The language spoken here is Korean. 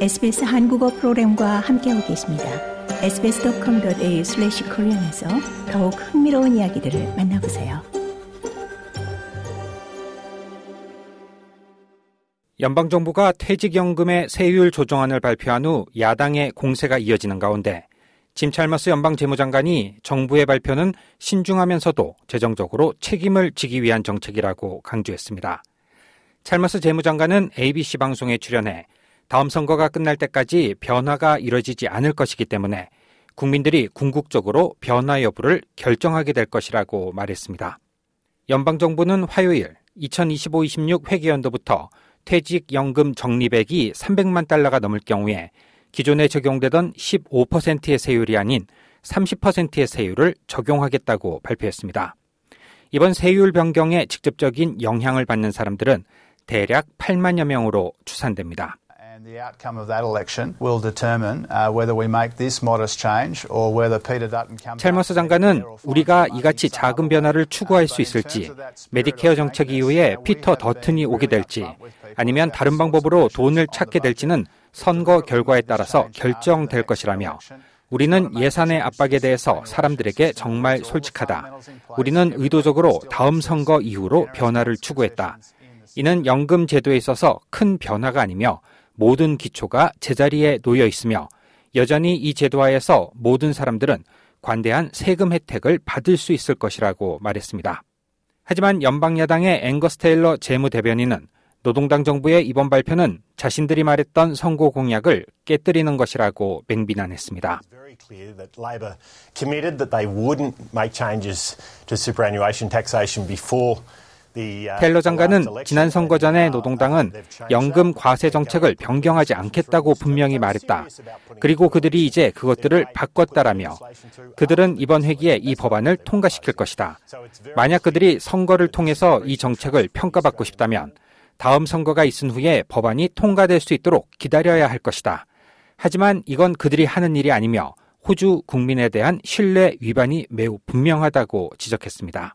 SBS 한국어 프로그램과 함께하고 계십니다. sbs.com.au/korean에서 더욱 흥미로운 이야기들을 만나보세요. 연방 정부가 퇴직연금의 세율 조정안을 발표한 후 야당의 공세가 이어지는 가운데 짐 찰머스 연방 재무장관이 정부의 발표는 신중하면서도 재정적으로 책임을 지기 위한 정책이라고 강조했습니다. 찰머스 재무장관은 ABC 방송에 출연해 다음 선거가 끝날 때까지 변화가 이뤄지지 않을 것이기 때문에 국민들이 궁극적으로 변화 여부를 결정하게 될 것이라고 말했습니다. 연방정부는 화요일 2025-26 회계연도부터 퇴직연금 적립액이 300만 달러가 넘을 경우에 기존에 적용되던 15%의 세율이 아닌 30%의 세율을 적용하겠다고 발표했습니다. 이번 세율 변경에 직접적인 영향을 받는 사람들은 대략 8만여 명으로 추산됩니다. The outcome of that election will determine whether we make this modest change or whether Peter Dutton comes. 찰머스 장관은 우리가 이같이 작은 변화를 추구할 수 있을지, 메디케어 정책 이후에 피터 더튼이 오게 될지, 아니면 다른 방법으로 돈을 찾게 될지는 선거 결과에 따라서 결정될 것이라며 우리는 예산의 압박에 대해서 사람들에게 정말 솔직하다. 우리는 의도적으로 다음 선거 이후로 변화를 추구했다. 이는 연금 제도에 있어서 큰 변화가 아니며 모든 기초가 제자리에 놓여 있으며 여전히 이 제도하에서 모든 사람들은 관대한 세금 혜택을 받을 수 있을 것이라고 말했습니다. 하지만 연방야당의 앵거스 테일러 재무대변인은 노동당 정부의 이번 발표는 자신들이 말했던 선거 공약을 깨뜨리는 것이라고 맹비난했습니다. 텔러 장관은 지난 선거 전에 노동당은 연금 과세 정책을 변경하지 않겠다고 분명히 말했다. 그리고 그들이 이제 그것들을 바꿨다라며 그들은 이번 회기에 이 법안을 통과시킬 것이다. 만약 그들이 선거를 통해서 이 정책을 평가받고 싶다면 다음 선거가 있은 후에 법안이 통과될 수 있도록 기다려야 할 것이다. 하지만 이건 그들이 하는 일이 아니며 호주 국민에 대한 신뢰 위반이 매우 분명하다고 지적했습니다.